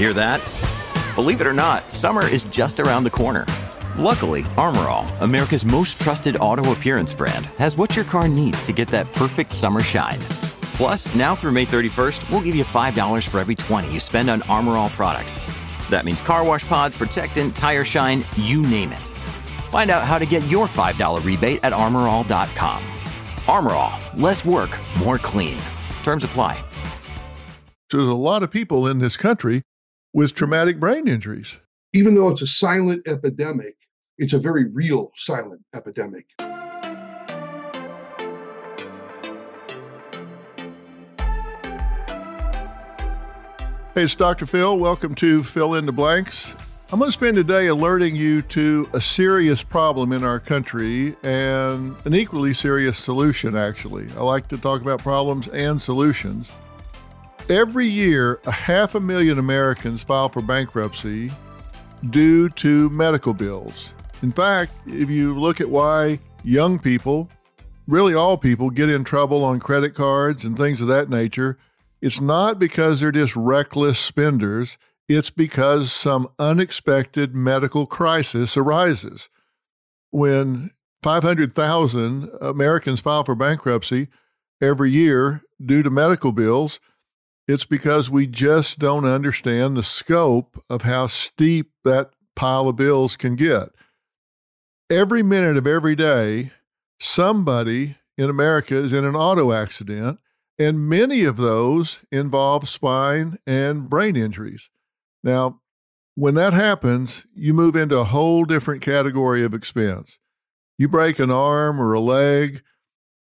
Hear that? Believe it or not, summer is just around the corner. Luckily, Armor All, America's most trusted auto appearance brand, has what your car needs to get that perfect summer shine. Plus, now through May 31st, we'll give you $5 for every 20 you spend on Armor All products. That means car wash pods, protectant, tire shine, you name it. Find out how to get your $5 rebate at armorall.com. Armor All, less work, more clean. Terms apply. So there's a lot of people in this country with traumatic brain injuries. Even though it's a silent epidemic, it's a very real silent epidemic. Hey, it's Dr. Phil. Welcome to Phil in the Blanks. I'm going to spend today alerting you to a serious problem in our country and an equally serious solution, actually. I like to talk about problems and solutions. Every year, a half a million Americans file for bankruptcy due to medical bills. In fact, if you look at why young people, really all people, get in trouble on credit cards and things of that nature, it's not because they're just reckless spenders, it's because some unexpected medical crisis arises. When 500,000 Americans file for bankruptcy every year due to medical bills, it's because we just don't understand the scope of how steep that pile of bills can get. Every minute of every day, somebody in America is in an auto accident, and many of those involve spine and brain injuries. Now, when that happens, you move into a whole different category of expense. You break an arm or a leg,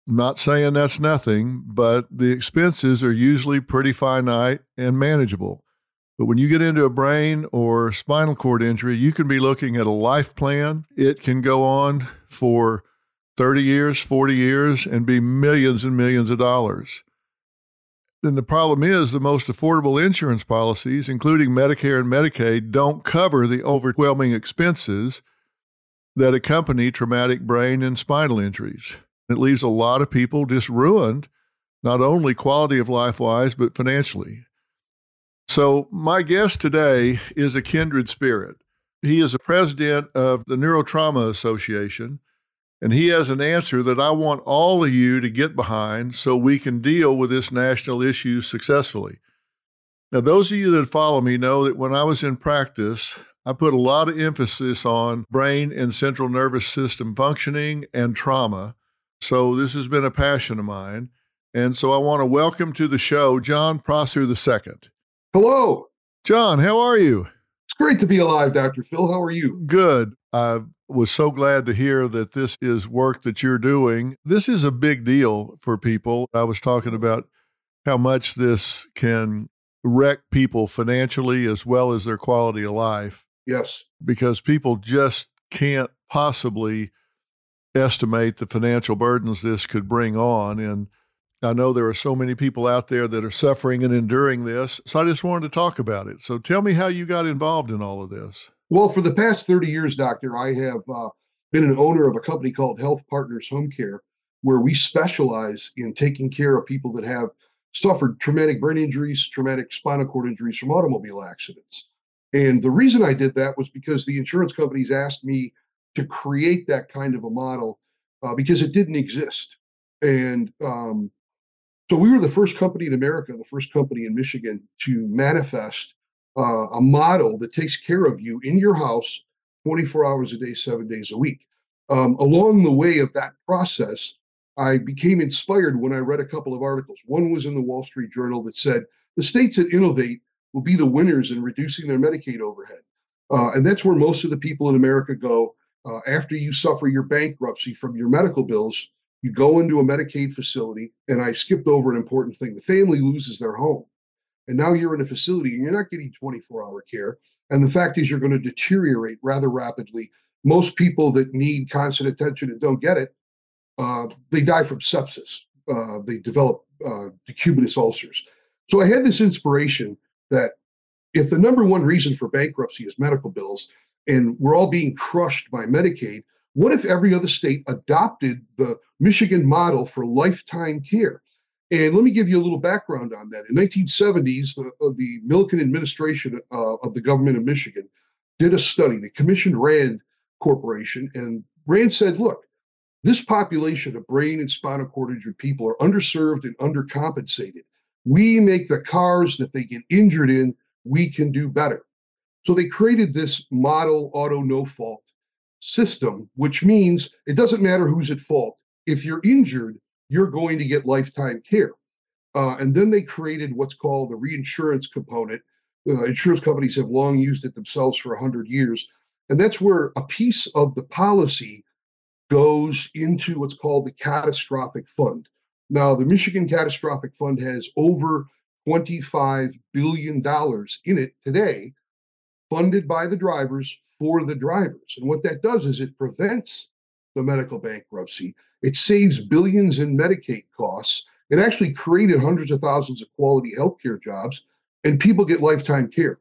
I'm not saying that's nothing, but the expenses are usually pretty finite and manageable. But when you get into a brain or spinal cord injury, you can be looking at a life plan. It can go on for 30 years, 40 years, and be millions and millions of dollars. And the problem is the most affordable insurance policies, including Medicare and Medicaid, don't cover the overwhelming expenses that accompany traumatic brain and spinal injuries. It leaves a lot of people just ruined, not only quality of life wise, but financially. So, my guest today is a kindred spirit. He is a president of the Neurotrauma Association, and he has an answer that I want all of you to get behind so we can deal with this national issue successfully. Now, those of you that follow me know that when I was in practice, I put a lot of emphasis on brain and central nervous system functioning and trauma so this has been a passion of mine. And so I want to welcome to the show John Prosser II. Hello. John, how are you? It's great to be alive, Dr. Phil. How are you? Good. I was so glad to hear that this is work that you're doing. This is a big deal for people. I was talking about how much this can wreck people financially as well as their quality of life. Yes. Because people just can't possibly estimate the financial burdens this could bring on. And I know there are so many people out there that are suffering and enduring this. So I just wanted to talk about it. So tell me how you got involved in all of this. Well, for the past 30 years, Doctor, I have uh, been an owner of a company called Health Partners Home Care, where we specialize in taking care of people that have suffered traumatic brain injuries, traumatic spinal cord injuries from automobile accidents. And the reason I did that was because the insurance companies asked me to create that kind of a model uh, because it didn't exist. And um, so we were the first company in America, the first company in Michigan to manifest uh, a model that takes care of you in your house 24 hours a day, seven days a week. Um, along the way of that process, I became inspired when I read a couple of articles. One was in the Wall Street Journal that said the states that innovate will be the winners in reducing their Medicaid overhead. Uh, and that's where most of the people in America go uh, after you suffer your bankruptcy from your medical bills, you go into a Medicaid facility. And I skipped over an important thing the family loses their home. And now you're in a facility and you're not getting 24 hour care. And the fact is, you're going to deteriorate rather rapidly. Most people that need constant attention and don't get it, uh, they die from sepsis. Uh, they develop uh, decubitus ulcers. So I had this inspiration that if the number one reason for bankruptcy is medical bills, and we're all being crushed by Medicaid. What if every other state adopted the Michigan model for lifetime care? And let me give you a little background on that. In 1970s, the, uh, the Milliken administration uh, of the government of Michigan did a study. They commissioned Rand Corporation, and Rand said, look, this population of brain and spinal cord injured people are underserved and undercompensated. We make the cars that they get injured in, we can do better. So they created this model auto no fault system, which means it doesn't matter who's at fault. If you're injured, you're going to get lifetime care. Uh, and then they created what's called a reinsurance component. Uh, insurance companies have long used it themselves for 100 years. And that's where a piece of the policy goes into what's called the catastrophic fund. Now, the Michigan Catastrophic Fund has over $25 billion in it today, funded by the drivers for the drivers. And what that does is it prevents the medical bankruptcy, it saves billions in Medicaid costs, it actually created hundreds of thousands of quality healthcare jobs, and people get lifetime care.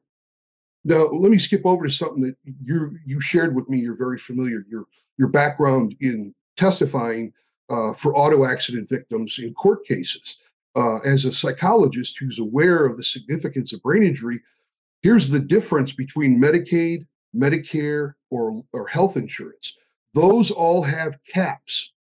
Now, let me skip over to something that you you shared with me. You're very familiar. Your your background in testifying uh, for auto accident victims in court cases. Uh, as a psychologist who's aware of the significance of brain injury, here's the difference between Medicaid, Medicare, or, or health insurance. Those all have caps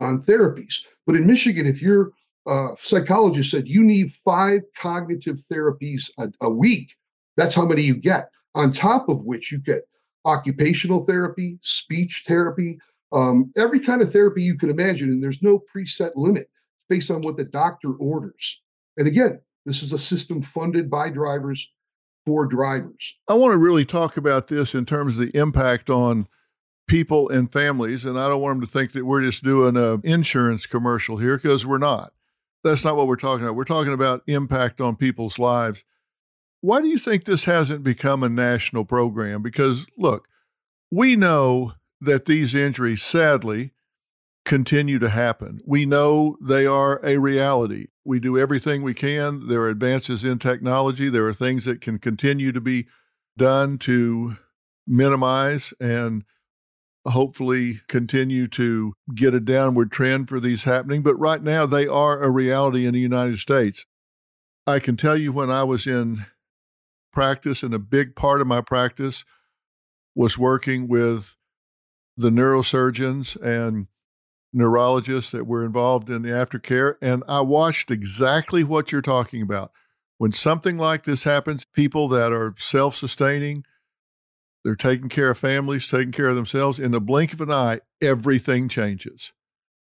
on therapies. But in Michigan, if your uh, psychologist said you need five cognitive therapies a, a week, that's how many you get. On top of which you get occupational therapy, speech therapy, um, every kind of therapy you can imagine, and there's no preset limit based on what the doctor orders. And again, this is a system funded by drivers for drivers. I want to really talk about this in terms of the impact on people and families. And I don't want them to think that we're just doing an insurance commercial here because we're not. That's not what we're talking about. We're talking about impact on people's lives. Why do you think this hasn't become a national program? Because look, we know that these injuries, sadly, continue to happen. We know they are a reality. We do everything we can. There are advances in technology. There are things that can continue to be done to minimize and hopefully continue to get a downward trend for these happening. But right now, they are a reality in the United States. I can tell you when I was in practice, and a big part of my practice was working with the neurosurgeons and neurologists that were involved in the aftercare. And I watched exactly what you're talking about. When something like this happens, people that are self sustaining, they're taking care of families, taking care of themselves. In the blink of an eye, everything changes.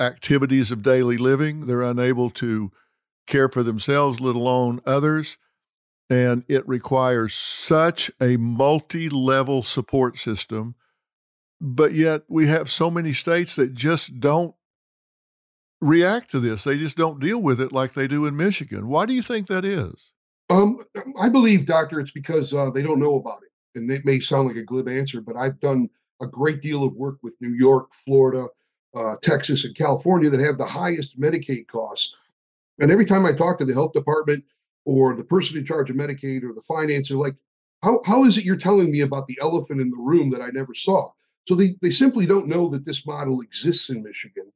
activities of daily living. They're unable to care for themselves, let alone others. And it requires such a multi level support system. But yet we have so many states that just don't react to this. They just don't deal with it like they do in Michigan. Why do you think that is? Um, I believe, Doctor, it's because uh, they don't know about it. And it may sound like a glib answer, but I've done a great deal of work with New York, Florida, uh, Texas, and California that have the highest Medicaid costs. And every time I talk to the health department or the person in charge of Medicaid or the finance, they're like, how, how is it you're telling me about the elephant in the room that I never saw? So they, they simply don't know that this model exists in Michigan.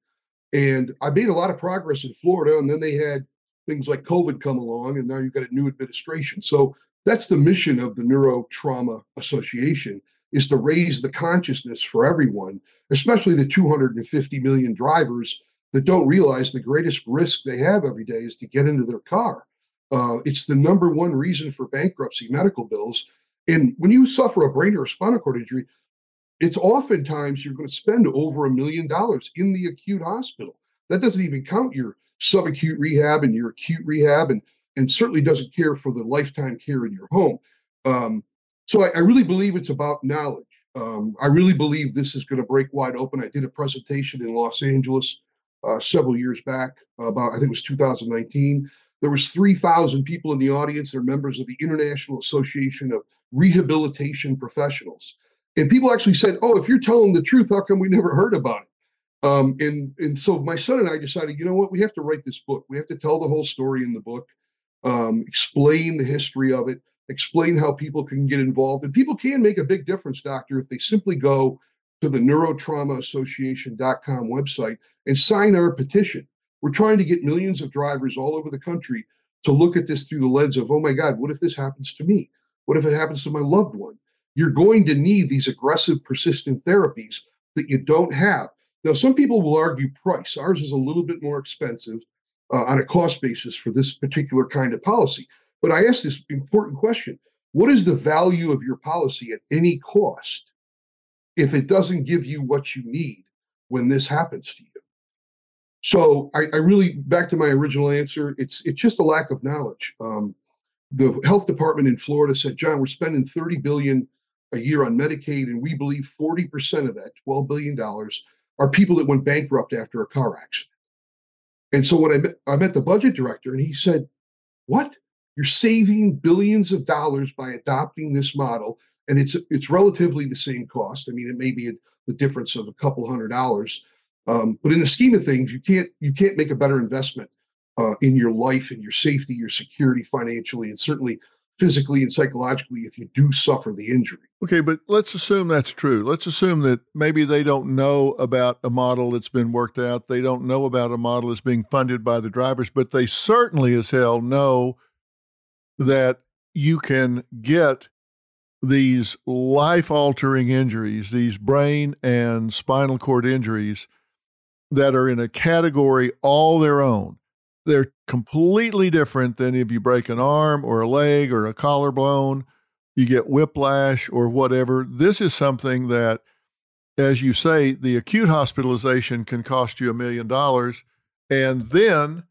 And I made a lot of progress in Florida, and then they had things like COVID come along, and now you've got a new administration. So that's the mission of the Neurotrauma Association is to raise the consciousness for everyone, especially the 250 million drivers that don't realize the greatest risk they have every day is to get into their car. Uh, it's the number one reason for bankruptcy, medical bills. And when you suffer a brain or a spinal cord injury, it's oftentimes you're going to spend over a million dollars in the acute hospital. That doesn't even count your subacute rehab and your acute rehab, and and certainly doesn't care for the lifetime care in your home. Um, so I, I, really believe it's about knowledge. Um, I really believe this is going to break wide open. I did a presentation in Los Angeles uh, several years back about I think it was 2019. There was 3,000 people in the audience. They're members of the International Association of Rehabilitation Professionals. And people actually said, "Oh, if you're telling the truth, how come we never heard about it?" Um, and and so my son and I decided, you know what, we have to write this book. We have to tell the whole story in the book, um, explain the history of it, explain how people can get involved, and people can make a big difference, doctor, if they simply go to the neurotraumaassociation.com website and sign our petition. We're trying to get millions of drivers all over the country to look at this through the lens of, oh my God, what if this happens to me? What if it happens to my loved one? You're going to need these aggressive, persistent therapies that you don't have. Now, some people will argue price. Ours is a little bit more expensive uh, on a cost basis for this particular kind of policy. But I ask this important question What is the value of your policy at any cost if it doesn't give you what you need when this happens to you? So I, I really, back to my original answer, it's it's just a lack of knowledge. Um, the health department in Florida said, John, we're spending 30 billion a year on Medicaid, and we believe 40% of that, $12 billion, are people that went bankrupt after a car accident. And so when I met, I met the budget director, and he said, What? You're saving billions of dollars by adopting this model, and it's it's relatively the same cost. I mean, it may be a, the difference of a couple hundred dollars, um, but in the scheme of things, you can't you can't make a better investment uh, in your life and your safety, your security financially, and certainly physically and psychologically if you do suffer the injury. Okay, but let's assume that's true. Let's assume that maybe they don't know about a model that's been worked out. They don't know about a model that's being funded by the drivers, but they certainly as hell know that you can get these life altering injuries, these brain and spinal cord injuries that are in a category all their own. They're completely different than if you break an arm or a leg or a collarbone, you get whiplash or whatever. This is something that, as you say, the acute hospitalization can cost you a million dollars. And then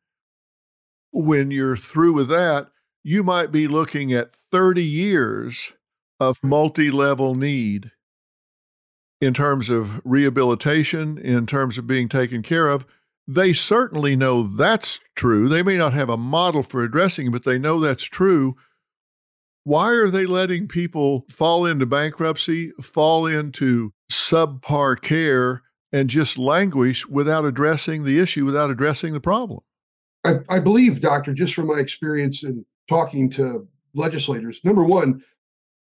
when you're through with that, you might be looking at 30 years of multi level need in terms of rehabilitation, in terms of being taken care of. They certainly know that's true. They may not have a model for addressing it, but they know that's true. Why are they letting people fall into bankruptcy, fall into subpar care, and just languish without addressing the issue, without addressing the problem? I, I believe, Doctor, just from my experience in talking to legislators, number one,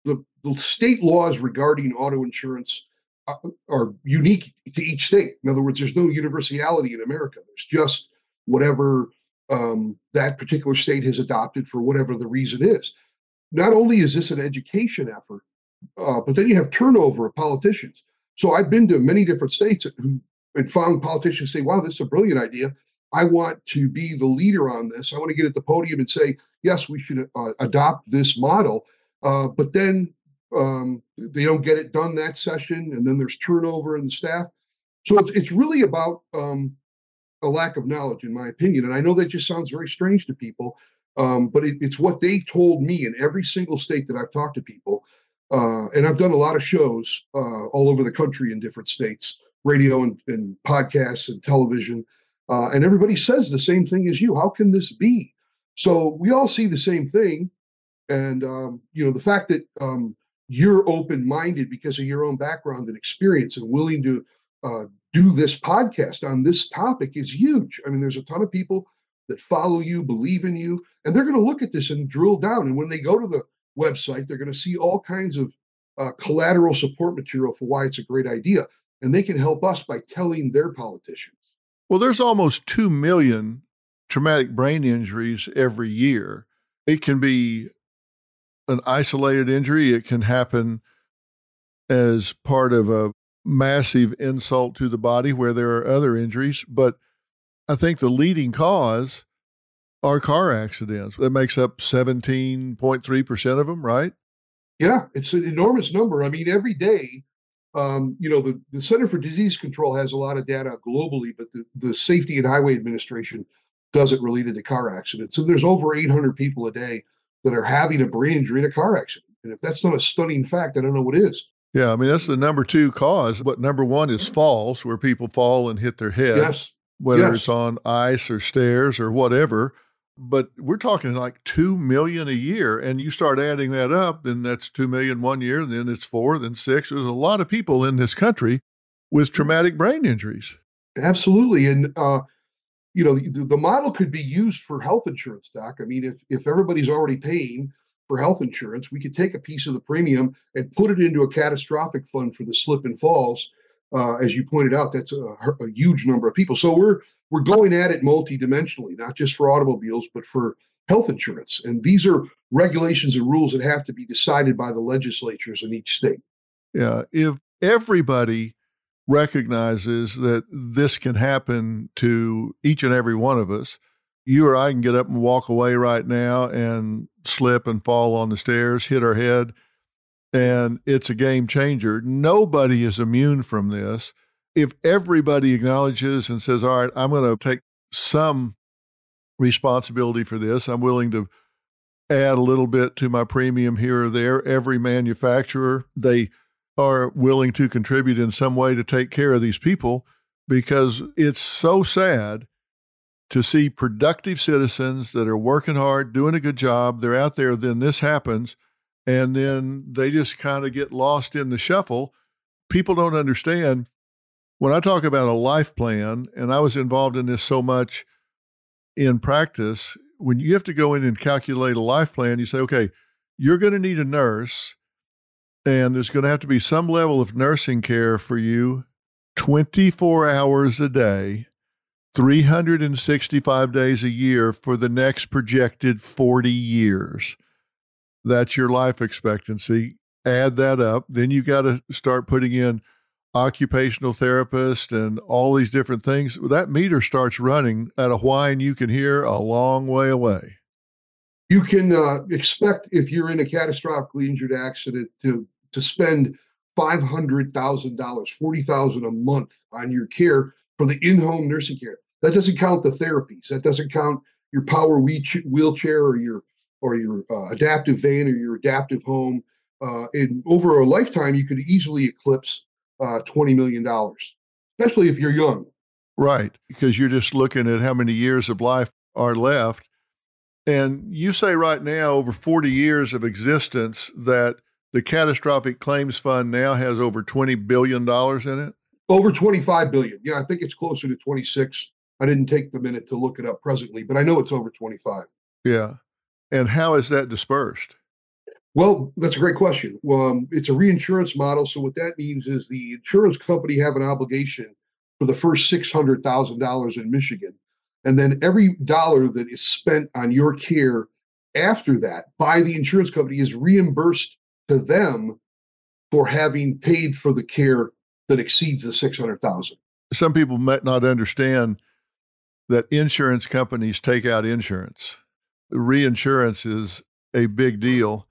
the, the state laws regarding auto insurance uh, are unique to each state. In other words, there's no universality in America. There's just whatever um, that particular state has adopted for whatever the reason is. Not only is this an education effort, uh, but then you have turnover of politicians. So I've been to many different states who and found politicians say, "Wow, this is a brilliant idea. I want to be the leader on this. I want to get at the podium and say, yes, we should uh, adopt this model." Uh, but then um, they don't get it done that session, and then there's turnover in the staff. So it's it's really about um, a lack of knowledge, in my opinion. And I know that just sounds very strange to people, um, but it, it's what they told me in every single state that I've talked to people. Uh, and I've done a lot of shows uh, all over the country in different states, radio and, and podcasts and television. Uh, and everybody says the same thing as you. How can this be? So we all see the same thing. And, um, you know, the fact that um, you're open minded because of your own background and experience and willing to uh, do this podcast on this topic is huge. I mean, there's a ton of people that follow you, believe in you, and they're going to look at this and drill down. And when they go to the website, they're going to see all kinds of uh, collateral support material for why it's a great idea. And they can help us by telling their politicians. Well, there's almost 2 million traumatic brain injuries every year. It can be an isolated injury. It can happen as part of a massive insult to the body where there are other injuries. But I think the leading cause are car accidents. That makes up 17.3% of them, right? Yeah, it's an enormous number. I mean, every day, um, you know, the, the Center for Disease Control has a lot of data globally, but the, the Safety and Highway Administration does it related to car accidents. So there's over 800 people a day that are having a brain injury in a car accident. And if that's not a stunning fact, I don't know what is. Yeah, I mean that's the number two cause. But number one is falls, where people fall and hit their head. Yes. Whether yes. it's on ice or stairs or whatever. But we're talking like two million a year, and you start adding that up, then that's two million one year, and then it's four, then six. There's a lot of people in this country with traumatic brain injuries. Absolutely, and uh, you know the, the model could be used for health insurance, doc. I mean, if if everybody's already paying for health insurance, we could take a piece of the premium and put it into a catastrophic fund for the slip and falls. Uh, as you pointed out, that's a, a, huge number of people. So we're we're going at it multidimensionally, not just for automobiles, but for health insurance. And these are regulations and rules that have to be decided by the legislatures in each state. Yeah, if everybody recognizes that this can happen to each and every one of us, you or I can get up and walk away right now and slip and fall on the stairs, hit our head, and it's a game changer. Nobody is immune from this. If everybody acknowledges and says, All right, I'm going to take some responsibility for this, I'm willing to add a little bit to my premium here or there. Every manufacturer, they are willing to contribute in some way to take care of these people because it's so sad to see productive citizens that are working hard, doing a good job. They're out there, then this happens, and then they just kind of get lost in the shuffle. People don't understand. When I talk about a life plan, and I was involved in this so much in practice, when you have to go in and calculate a life plan, you say, okay, you're going to need a nurse, and there's going to have to be some level of nursing care for you 24 hours a day 365 days a year for the next projected 40 years. That's your life expectancy. Add that up. Then you got to start putting in occupational therapist and all these different things. That meter starts running at a whine you can hear a long way away. You can uh, expect if you're in a catastrophically injured accident to to spend five hundred thousand dollars, forty thousand a month on your care for the in-home nursing care. That doesn't count the therapies. That doesn't count your power wheelchair or your or your uh, adaptive van or your adaptive home. Uh, in over a lifetime, you could easily eclipse uh, twenty million dollars, especially if you're young. Right, because you're just looking at how many years of life are left, and you say right now, over forty years of existence, that the catastrophic claims fund now has over twenty billion dollars in it. Over twenty-five billion. Yeah, I think it's closer to twenty-six I didn't take the minute to look it up presently, but I know it's over 25. Yeah. And how is that dispersed? Well, that's a great question. Well, um, it's a reinsurance model. So what that means is the insurance company have an obligation for the first $600,000 in Michigan. And then every dollar that is spent on your care after that by the insurance company is reimbursed to them for having paid for the care that exceeds the 600,000. Some people might not understand that insurance companies take out insurance. Reinsurance is a big deal.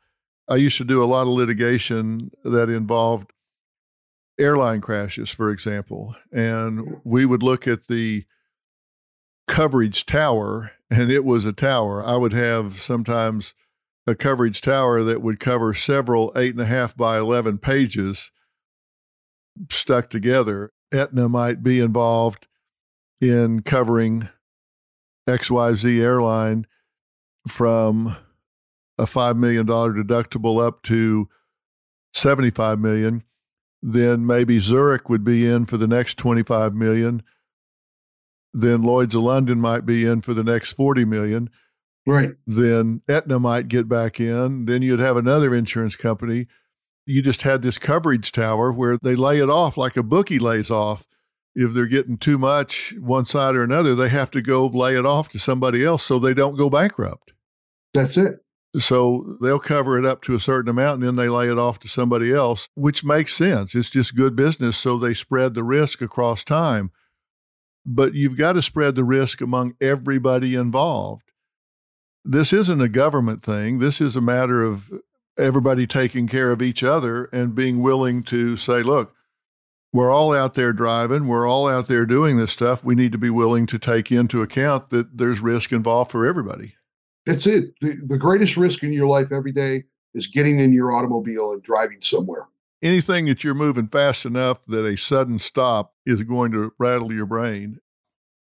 I used to do a lot of litigation that involved airline crashes, for example, and we would look at the coverage tower, and it was a tower. I would have sometimes a coverage tower that would cover several eight and a half by 11 pages stuck together. Aetna might be involved in covering XYZ airline from a $5 million deductible up to 75 million. Then maybe Zurich would be in for the next 25 million. Then Lloyd's of London might be in for the next 40 million right then Aetna might get back in then you'd have another insurance company you just had this coverage tower where they lay it off like a bookie lays off if they're getting too much one side or another, they have to go lay it off to somebody else so they don't go bankrupt. That's it. So they'll cover it up to a certain amount and then they lay it off to somebody else, which makes sense. It's just good business. So they spread the risk across time. But you've got to spread the risk among everybody involved. This isn't a government thing. This is a matter of everybody taking care of each other and being willing to say, look, we're all out there driving, we're all out there doing this stuff. We need to be willing to take into account that there's risk involved for everybody. That's it. The, the greatest risk in your life every day is getting in your automobile and driving somewhere. Anything that you're moving fast enough that a sudden stop is going to rattle your brain.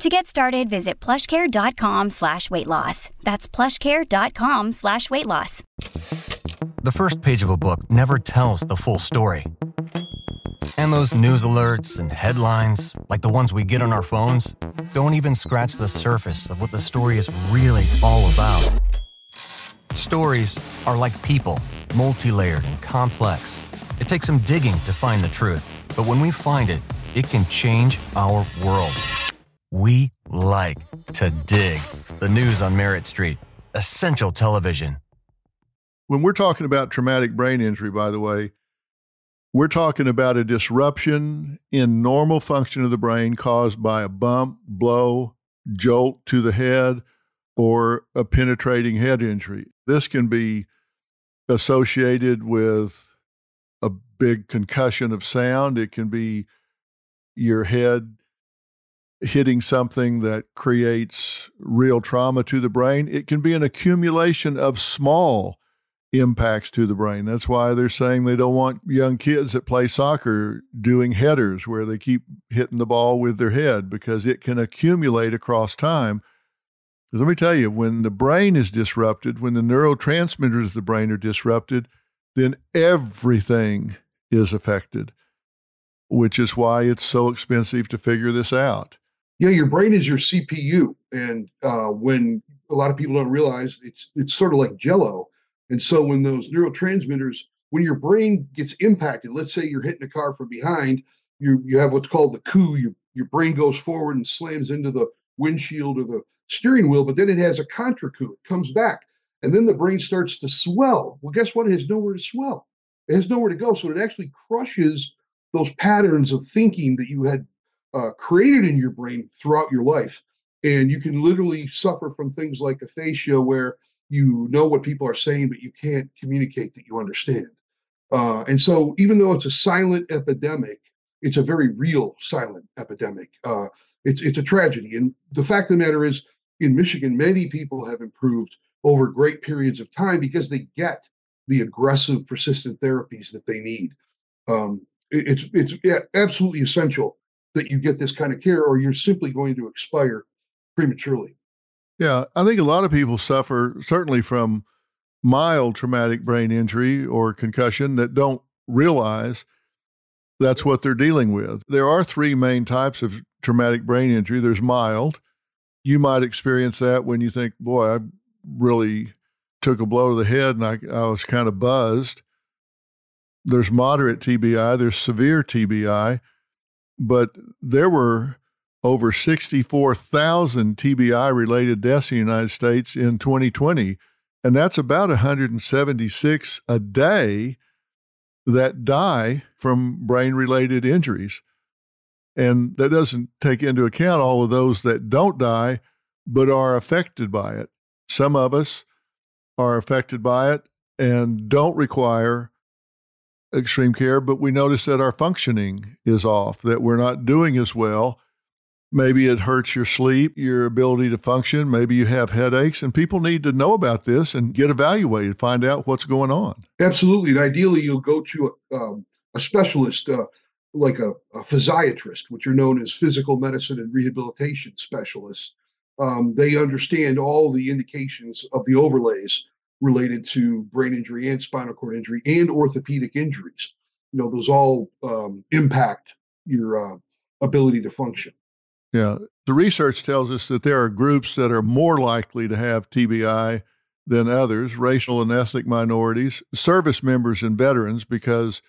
To get started, visit plushcare.com slash weight loss. That's plushcare.com slash weight loss. The first page of a book never tells the full story. And those news alerts and headlines, like the ones we get on our phones, don't even scratch the surface of what the story is really all about. Stories are like people, multi layered and complex. It takes some digging to find the truth, but when we find it, it can change our world. We like to dig. The news on Merit Street, essential television. When we're talking about traumatic brain injury, by the way, we're talking about a disruption in normal function of the brain caused by a bump, blow, jolt to the head, or a penetrating head injury. This can be associated with a big concussion of sound. It can be your head hitting something that creates real trauma to the brain. It can be an accumulation of small impacts to the brain. That's why they're saying they don't want young kids that play soccer doing headers where they keep hitting the ball with their head because it can accumulate across time let me tell you, when the brain is disrupted, when the neurotransmitters of the brain are disrupted, then everything is affected, which is why it's so expensive to figure this out. Yeah, your brain is your CPU, and uh, when a lot of people don't realize it's it's sort of like Jello, and so when those neurotransmitters, when your brain gets impacted, let's say you're hitting a car from behind, you you have what's called the coup. Your your brain goes forward and slams into the windshield or the steering wheel, but then it has a contrecoup. It comes back. And then the brain starts to swell. Well, guess what? It has nowhere to swell. It has nowhere to go. So it actually crushes those patterns of thinking that you had uh, created in your brain throughout your life. And you can literally suffer from things like aphasia, where you know what people are saying, but you can't communicate that you understand. Uh, and so, even though it's a silent epidemic, it's a very real silent epidemic. Uh, it's it's a tragedy. And the fact of the matter is, in Michigan, many people have improved over great periods of time because they get the aggressive, persistent therapies that they need. Um, it, it's it's absolutely essential that you get this kind of care, or you're simply going to expire prematurely. Yeah, I think a lot of people suffer certainly from mild traumatic brain injury or concussion that don't realize that's what they're dealing with. There are three main types of traumatic brain injury. There's mild, you might experience that when you think, boy, I really took a blow to the head and I, I was kind of buzzed. There's moderate TBI, there's severe TBI, but there were over 64,000 TBI related deaths in the United States in 2020. And that's about 176 a day that die from brain related injuries. And that doesn't take into account all of those that don't die, but are affected by it. Some of us are affected by it and don't require extreme care, but we notice that our functioning is off, that we're not doing as well. Maybe it hurts your sleep, your ability to function. Maybe you have headaches, and people need to know about this and get evaluated, find out what's going on. Absolutely. And ideally, you'll go to a, um, a specialist. Uh, like a, a, physiatrist, which are known as physical medicine and rehabilitation specialists. Um, they understand all the indications of the overlays related to brain injury and spinal cord injury and orthopedic injuries. you know, those all um, impact your uh, ability to function. Yeah. The research tells us that there are groups that are more likely to have TBI than others racial and ethnic minorities, service members, and veterans because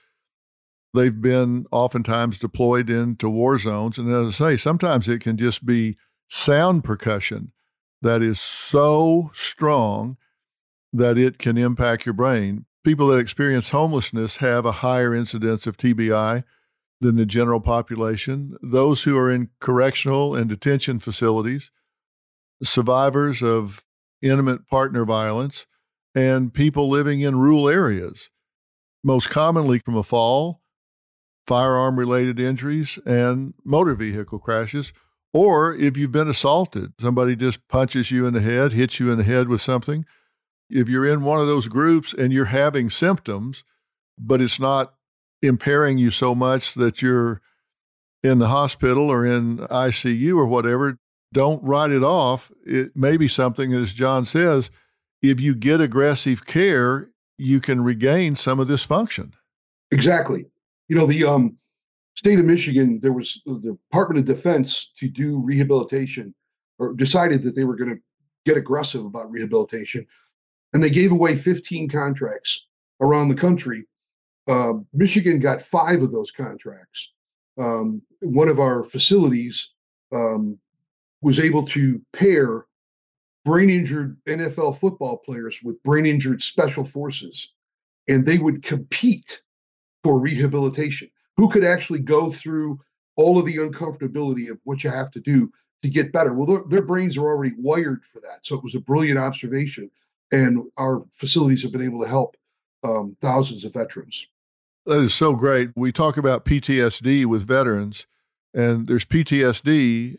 they've been oftentimes deployed into war zones. And as I say, sometimes it can just be sound percussion that is so strong that it can impact your brain. People that experience homelessness have a higher incidence of TBI than the general population. Those who are in correctional and detention facilities, survivors of intimate partner violence, and people living in rural areas, most commonly from a fall, firearm related injuries, and motor vehicle crashes. Or if you've been assaulted, somebody just punches you in the head, hits you in the head with something. If you're in one of those groups and you're having symptoms, but it's not impairing you so much that you're in the hospital or in ICU or whatever, don't write it off. It may be something, as John says, if you get aggressive care, you can regain some of this function. Exactly. You know, the um, state of Michigan, there was the Department of Defense to do rehabilitation or decided that they were going to get aggressive about rehabilitation. And they gave away 15 contracts around the country. Uh, Michigan got five of those contracts. Um, one of our facilities um, was able to pair brain injured NFL football players with brain injured special forces, and they would compete for rehabilitation. Who could actually go through all of the uncomfortability of what you have to do to get better? Well, their, their brains are already wired for that. So it was a brilliant observation. And our facilities have been able to help um, thousands of veterans. That is so great. We talk about PTSD with veterans, and there's PTSD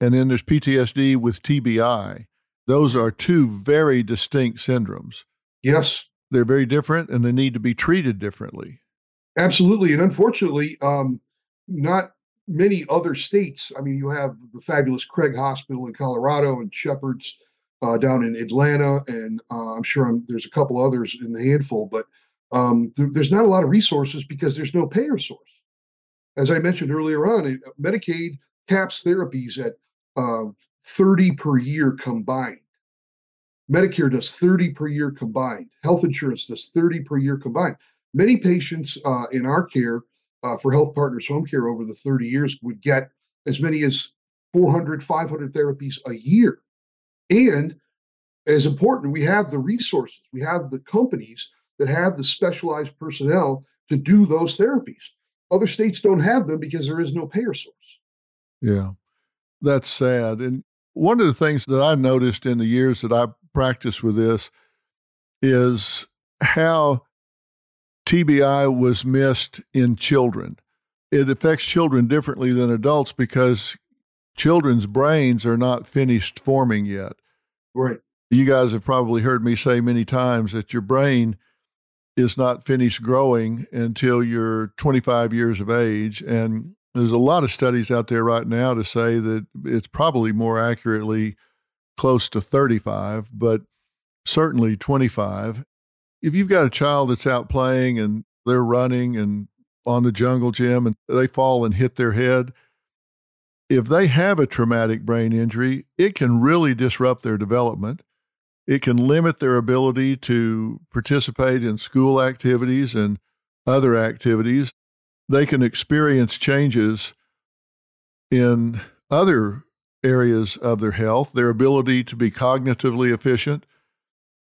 and then there's PTSD with TBI. Those are two very distinct syndromes. Yes. They're very different and they need to be treated differently. Absolutely. And unfortunately, um, not many other states. I mean, you have the fabulous Craig Hospital in Colorado and Shepherd's uh, down in Atlanta, and uh, I'm sure I'm, there's a couple others in the handful, but um, th- there's not a lot of resources because there's no payer source. As I mentioned earlier on, Medicaid caps therapies at uh, 30 per year combined. Medicare does 30 per year combined. Health insurance does 30 per year combined. Many patients uh, in our care uh, for Health Partners Home Care over the 30 years would get as many as 400, 500 therapies a year. And as important, we have the resources, we have the companies that have the specialized personnel to do those therapies. Other states don't have them because there is no payer source. Yeah. That's sad. And one of the things that I noticed in the years that I practiced with this is how TBI was missed in children. It affects children differently than adults because children's brains are not finished forming yet. Right. You guys have probably heard me say many times that your brain is not finished growing until you're 25 years of age. And there's a lot of studies out there right now to say that it's probably more accurately close to 35, but certainly 25. If you've got a child that's out playing and they're running and on the jungle gym and they fall and hit their head, if they have a traumatic brain injury, it can really disrupt their development. It can limit their ability to participate in school activities and other activities they can experience changes in other areas of their health, their ability to be cognitively efficient.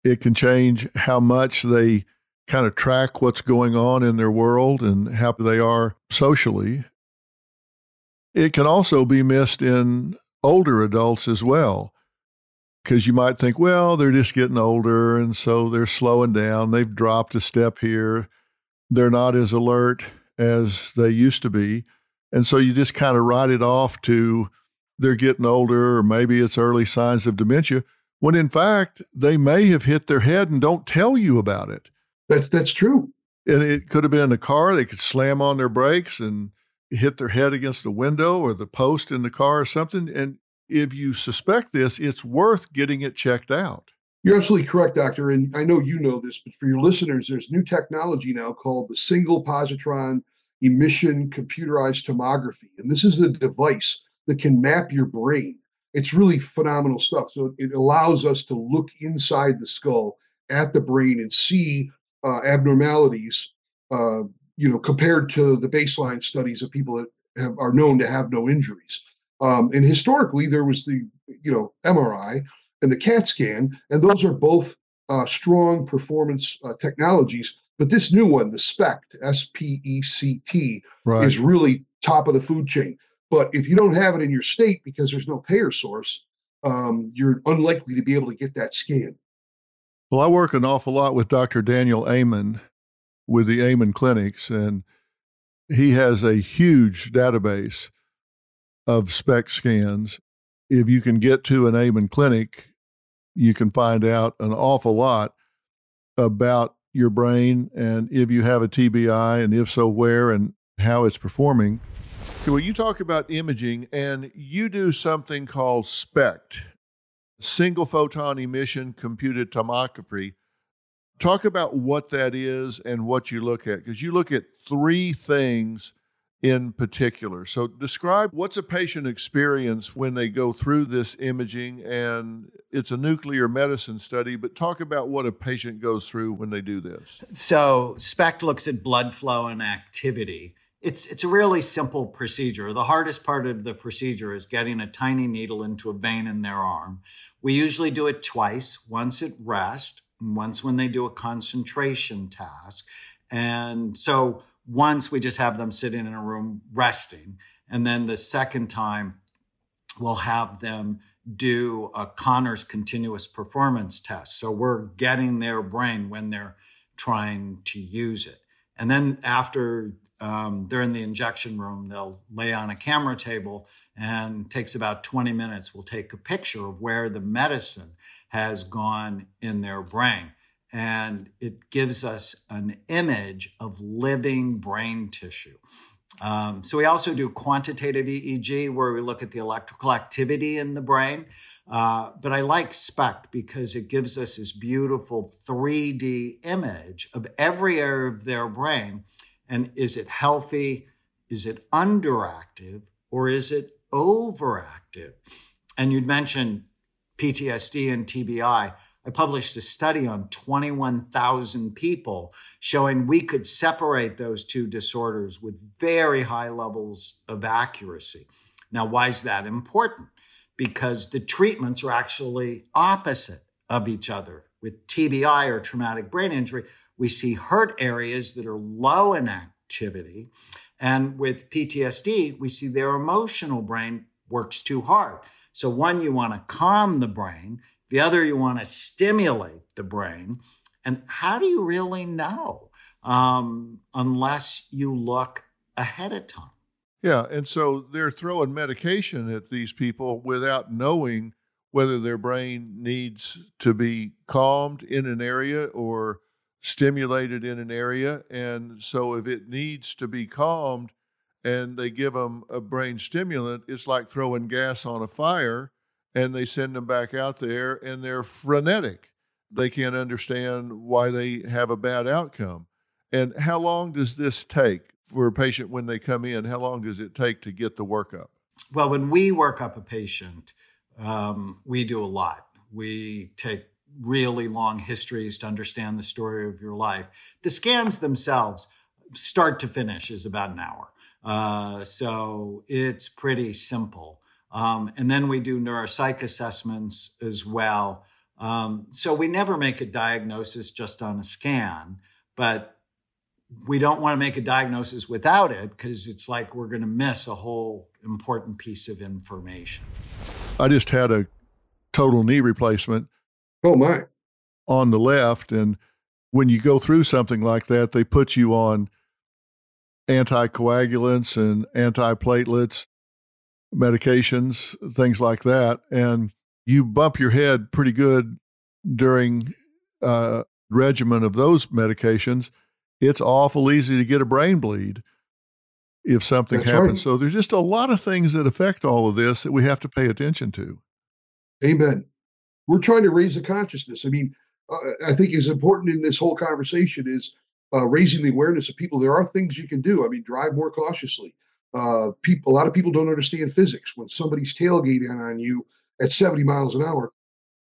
It can change how much they kind of track what's going on in their world and how they are socially. It can also be missed in older adults as well, because you might think, well, they're just getting older and so they're slowing down. They've dropped a step here. They're not as alert as they used to be. And so you just kind of write it off to they're getting older or maybe it's early signs of dementia when in fact they may have hit their head and don't tell you about it. That's that's true. And it could have been in a car, they could slam on their brakes and hit their head against the window or the post in the car or something. And if you suspect this, it's worth getting it checked out. You're absolutely correct, doctor. And I know you know this, but for your listeners, there's new technology now called the single positron emission computerized tomography. And this is a device that can map your brain. It's really phenomenal stuff. So it allows us to look inside the skull at the brain and see uh, abnormalities, uh, you know, compared to the baseline studies of people that have, are known to have no injuries. Um, and historically, there was the, you know, MRI, and the CAT scan, and those are both uh, strong performance uh, technologies. But this new one, the SPECT, S P E C T, right. is really top of the food chain. But if you don't have it in your state because there's no payer source, um, you're unlikely to be able to get that scan. Well, I work an awful lot with Dr. Daniel Amen with the Amen Clinics, and he has a huge database of SPECT scans. If you can get to an Amen clinic, you can find out an awful lot about your brain and if you have a TBI and if so, where and how it's performing. So, well, you talk about imaging and you do something called SPECT, single photon emission computed tomography. Talk about what that is and what you look at, because you look at three things in particular. So, describe what's a patient experience when they go through this imaging, and it's a nuclear medicine study, but talk about what a patient goes through when they do this. So, SPECT looks at blood flow and activity. It's, it's a really simple procedure. The hardest part of the procedure is getting a tiny needle into a vein in their arm. We usually do it twice once at rest, once when they do a concentration task. And so, once we just have them sitting in a room resting. And then the second time, we'll have them do a Conners' continuous performance test. So we're getting their brain when they're trying to use it. And then after um, they're in the injection room, they'll lay on a camera table and takes about 20 minutes. We'll take a picture of where the medicine has gone in their brain and it gives us an image of living brain tissue. Um, so we also do quantitative EEG where we look at the electrical activity in the brain. Uh, but I like SPECT because it gives us this beautiful 3D image of every area of their brain. And is it healthy? Is it underactive? Or is it overactive? And you'd mentioned PTSD and TBI. I published a study on 21,000 people showing we could separate those two disorders with very high levels of accuracy. Now, why is that important? Because the treatments are actually opposite of each other. With TBI or traumatic brain injury, we see hurt areas that are low in activity. And with PTSD, we see their emotional brain works too hard. So, one, you want to calm the brain. The other, you want to stimulate the brain. And how do you really know um, unless you look ahead of time? Yeah. And so they're throwing medication at these people without knowing whether their brain needs to be calmed in an area or stimulated in an area. And so if it needs to be calmed and they give them a brain stimulant, it's like throwing gas on a fire and they send them back out there and they're frenetic. They can't understand why they have a bad outcome. And how long does this take for a patient when they come in? How long does it take to get the workup? Well, when we work up a patient, um, we do a lot. We take really long histories to understand the story of your life. The scans themselves, start to finish, is about an hour. Uh, so it's pretty simple. Um, and then we do neuropsych assessments as well. Um, so we never make a diagnosis just on a scan, but we don't want to make a diagnosis without it because it's like we're going to miss a whole important piece of information. I just had a total knee replacement. Oh, my. On the left. And when you go through something like that, they put you on anticoagulants and antiplatelets medications, things like that, and you bump your head pretty good during uh, regimen of those medications, it's awful easy to get a brain bleed if something That's happens. Right. So there's just a lot of things that affect all of this that we have to pay attention to. Amen. we're trying to raise the consciousness. I mean, uh, I think is important in this whole conversation is uh, raising the awareness of people. There are things you can do. I mean, drive more cautiously. Uh, people, a lot of people don't understand physics. When somebody's tailgating on you at 70 miles an hour,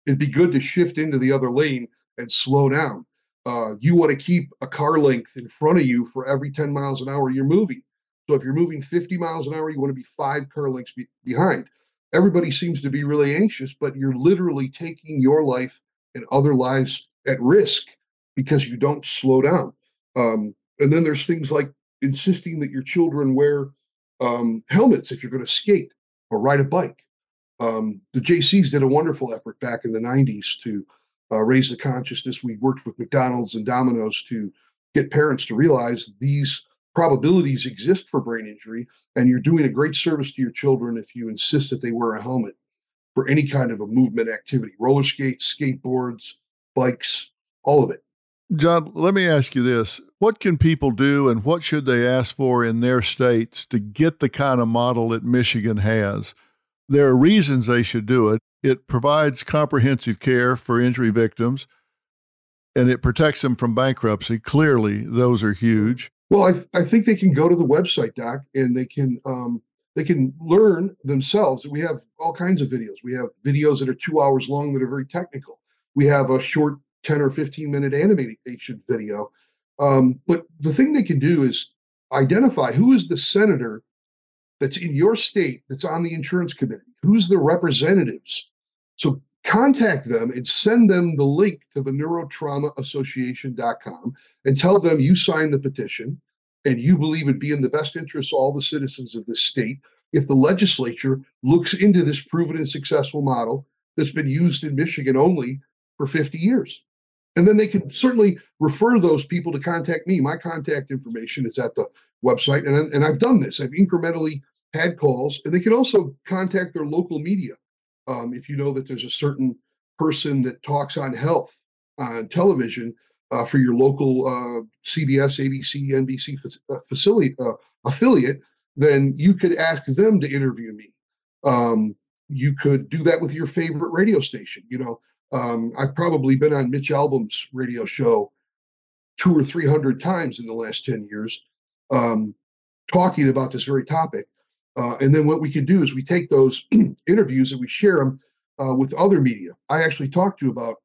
it'd be good to shift into the other lane and slow down. Uh, you want to keep a car length in front of you for every 10 miles an hour you're moving. So if you're moving 50 miles an hour, you want to be five car lengths be- behind. Everybody seems to be really anxious, but you're literally taking your life and other lives at risk because you don't slow down. Um, and then there's things like insisting that your children wear um, helmets if you're going to skate or ride a bike. Um, the Jaycees did a wonderful effort back in the 90s to uh, raise the consciousness. We worked with McDonald's and Domino's to get parents to realize these probabilities exist for brain injury, and you're doing a great service to your children if you insist that they wear a helmet for any kind of a movement activity roller skates, skateboards, bikes, all of it. John, let me ask you this. What can people do and what should they ask for in their states to get the kind of model that Michigan has? There are reasons they should do it. It provides comprehensive care for injury victims and it protects them from bankruptcy. Clearly, those are huge. Well, I, I think they can go to the website, Doc, and they can um, they can learn themselves. We have all kinds of videos. We have videos that are two hours long that are very technical. We have a short 10 or 15 minute animation video. Um, but the thing they can do is identify who is the senator that's in your state that's on the insurance committee, who's the representatives. So contact them and send them the link to the neurotraumaassociation.com and tell them you signed the petition and you believe it'd be in the best interest of all the citizens of this state if the legislature looks into this proven and successful model that's been used in Michigan only for 50 years. And then they can certainly refer those people to contact me. My contact information is at the website. And, and I've done this. I've incrementally had calls, and they can also contact their local media. Um, if you know that there's a certain person that talks on health on television uh, for your local uh, CBS, ABC, NBC uh, facility, uh, affiliate, then you could ask them to interview me. Um, you could do that with your favorite radio station. You know, um, I've probably been on Mitch Albom's radio show two or three hundred times in the last ten years, um, talking about this very topic. Uh, and then what we can do is we take those interviews and we share them uh, with other media. I actually talked to about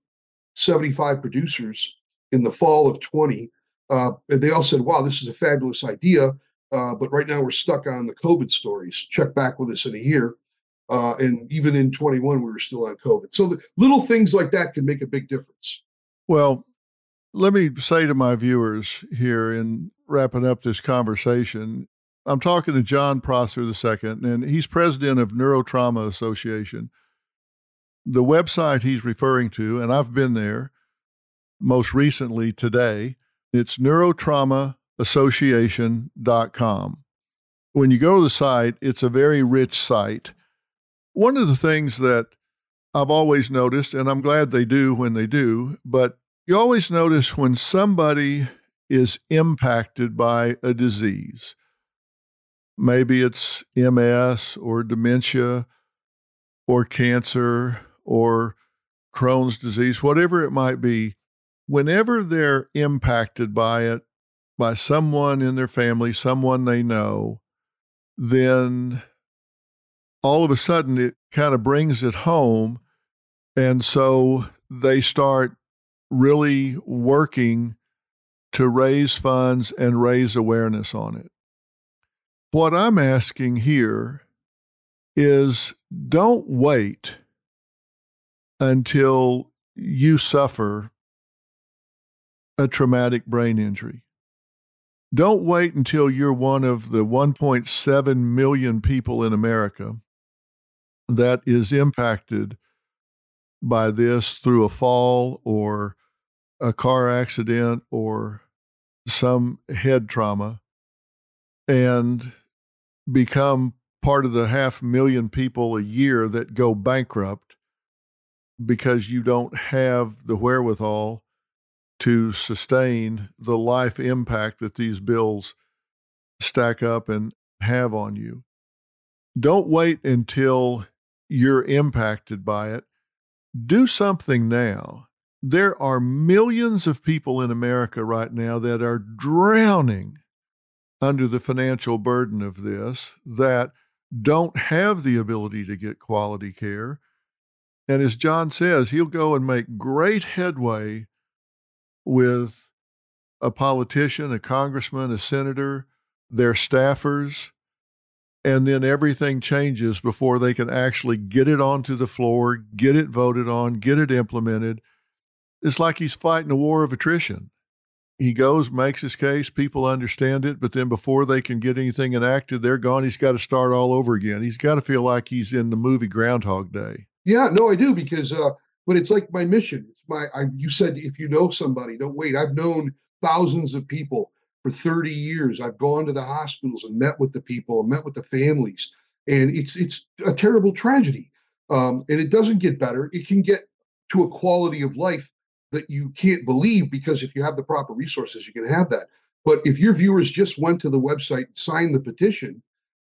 75 producers in the fall of 20, uh, and they all said, "Wow, this is a fabulous idea." Uh, but right now we're stuck on the COVID stories. Check back with us in a year. Uh, and even in 21, we were still on COVID. So little things like that can make a big difference. Well, let me say to my viewers here in wrapping up this conversation, I'm talking to John Prosser II, and he's president of Neurotrauma Association. The website he's referring to, and I've been there most recently today, it's neurotraumaassociation.com. When you go to the site, it's a very rich site one of the things that I've always noticed, and I'm glad they do when they do, but you always notice when somebody is impacted by a disease. Maybe it's MS or dementia or cancer or Crohn's disease, whatever it might be. Whenever they're impacted by it, by someone in their family, someone they know, then all of a sudden it kind of brings it home. And so they start really working to raise funds and raise awareness on it. What I'm asking here is don't wait until you suffer a traumatic brain injury. Don't wait until you're one of the 1.7 million people in America that is impacted by this through a fall or a car accident or some head trauma and become part of the half million people a year that go bankrupt because you don't have the wherewithal to sustain the life impact that these bills stack up and have on you. Don't wait until you're impacted by it. do something now. There are millions of people in America right now that are drowning under the financial burden of this, that don't have the ability to get quality care. And as John says, he'll go and make great headway with a politician, a congressman, a senator, their staffers, and then everything changes before they can actually get it onto the floor, get it voted on, get it implemented. It's like he's fighting a war of attrition. He goes, makes his case, people understand it, but then before they can get anything enacted, they're gone. He's got to start all over again. He's got to feel like he's in the movie Groundhog Day. Yeah, no, I do because, uh, but it's like my mission. It's my, I, you said if you know somebody, don't wait. I've known thousands of people for 30 years. I've gone to the hospitals and met with the people and met with the families. And it's it's a terrible tragedy. Um, and it doesn't get better. It can get to a quality of life that you can't believe because if you have the proper resources, you can have that. But if your viewers just went to the website, and signed the petition,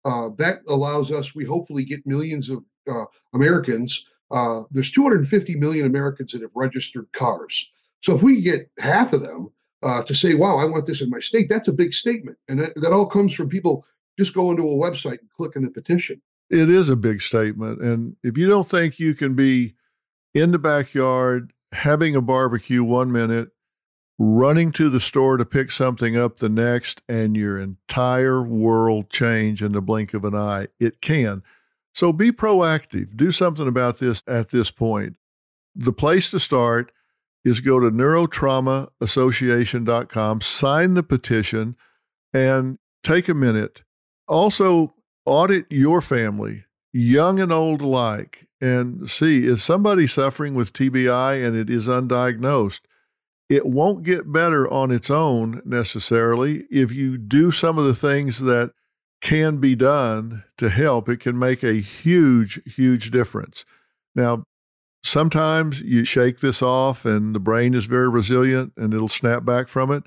uh, that allows us, we hopefully get millions of uh, Americans. Uh, there's 250 million Americans that have registered cars. So if we get half of them, uh, to say, wow, I want this in my state, that's a big statement. And that, that all comes from people just going to a website and clicking the petition. It is a big statement. And if you don't think you can be in the backyard having a barbecue one minute, running to the store to pick something up the next, and your entire world change in the blink of an eye, it can. So be proactive. Do something about this at this point. The place to start is go to neurotraumaassociation.com, sign the petition, and take a minute. Also, audit your family, young and old alike, and see is somebody suffering with TBI and it is undiagnosed. It won't get better on its own necessarily. If you do some of the things that can be done to help, it can make a huge, huge difference. Now, Sometimes you shake this off and the brain is very resilient and it'll snap back from it.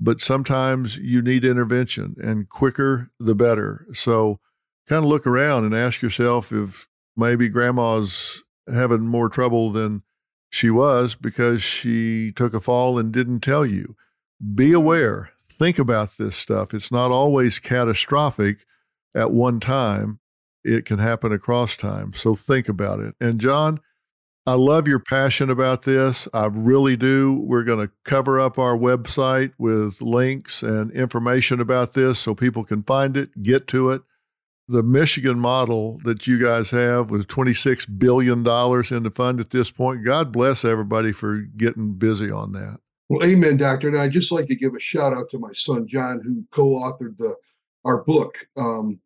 But sometimes you need intervention and quicker the better. So kind of look around and ask yourself if maybe grandma's having more trouble than she was because she took a fall and didn't tell you. Be aware, think about this stuff. It's not always catastrophic at one time, it can happen across time. So think about it. And John, I love your passion about this. I really do. We're going to cover up our website with links and information about this so people can find it, get to it. The Michigan model that you guys have with $26 billion in the fund at this point, God bless everybody for getting busy on that. Well, amen, Doctor. And I'd just like to give a shout out to my son, John, who co authored the our book. Um,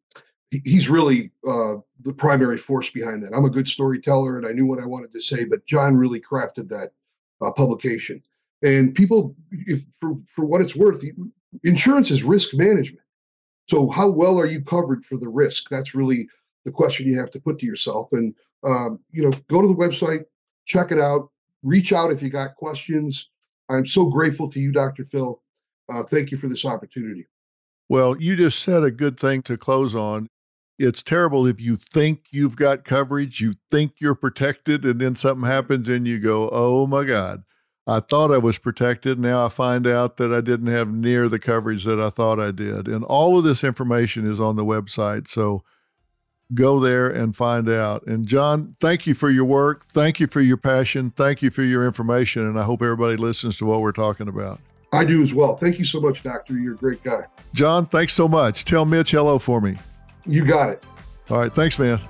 he's really uh, the primary force behind that. I'm a good storyteller, and I knew what I wanted to say, but John really crafted that uh, publication. And people, if for for what it's worth, insurance is risk management. So how well are you covered for the risk? That's really the question you have to put to yourself. And um, you know, go to the website, check it out, reach out if you got questions. I'm so grateful to you, Dr. Phil. Uh, thank you for this opportunity. Well, you just said a good thing to close on it's terrible if you think you've got coverage, you think you're protected, and then something happens and you go, oh my God, I thought I was protected. Now I find out that I didn't have near the coverage that I thought I did. And all of this information is on the website. So go there and find out. And John, thank you for your work. Thank you for your passion. Thank you for your information. And I hope everybody listens to what we're talking about. I do as well. Thank you so much, Doctor. You're a great guy. John, thanks so much. Tell Mitch hello for me. You got it. All right. Thanks, man.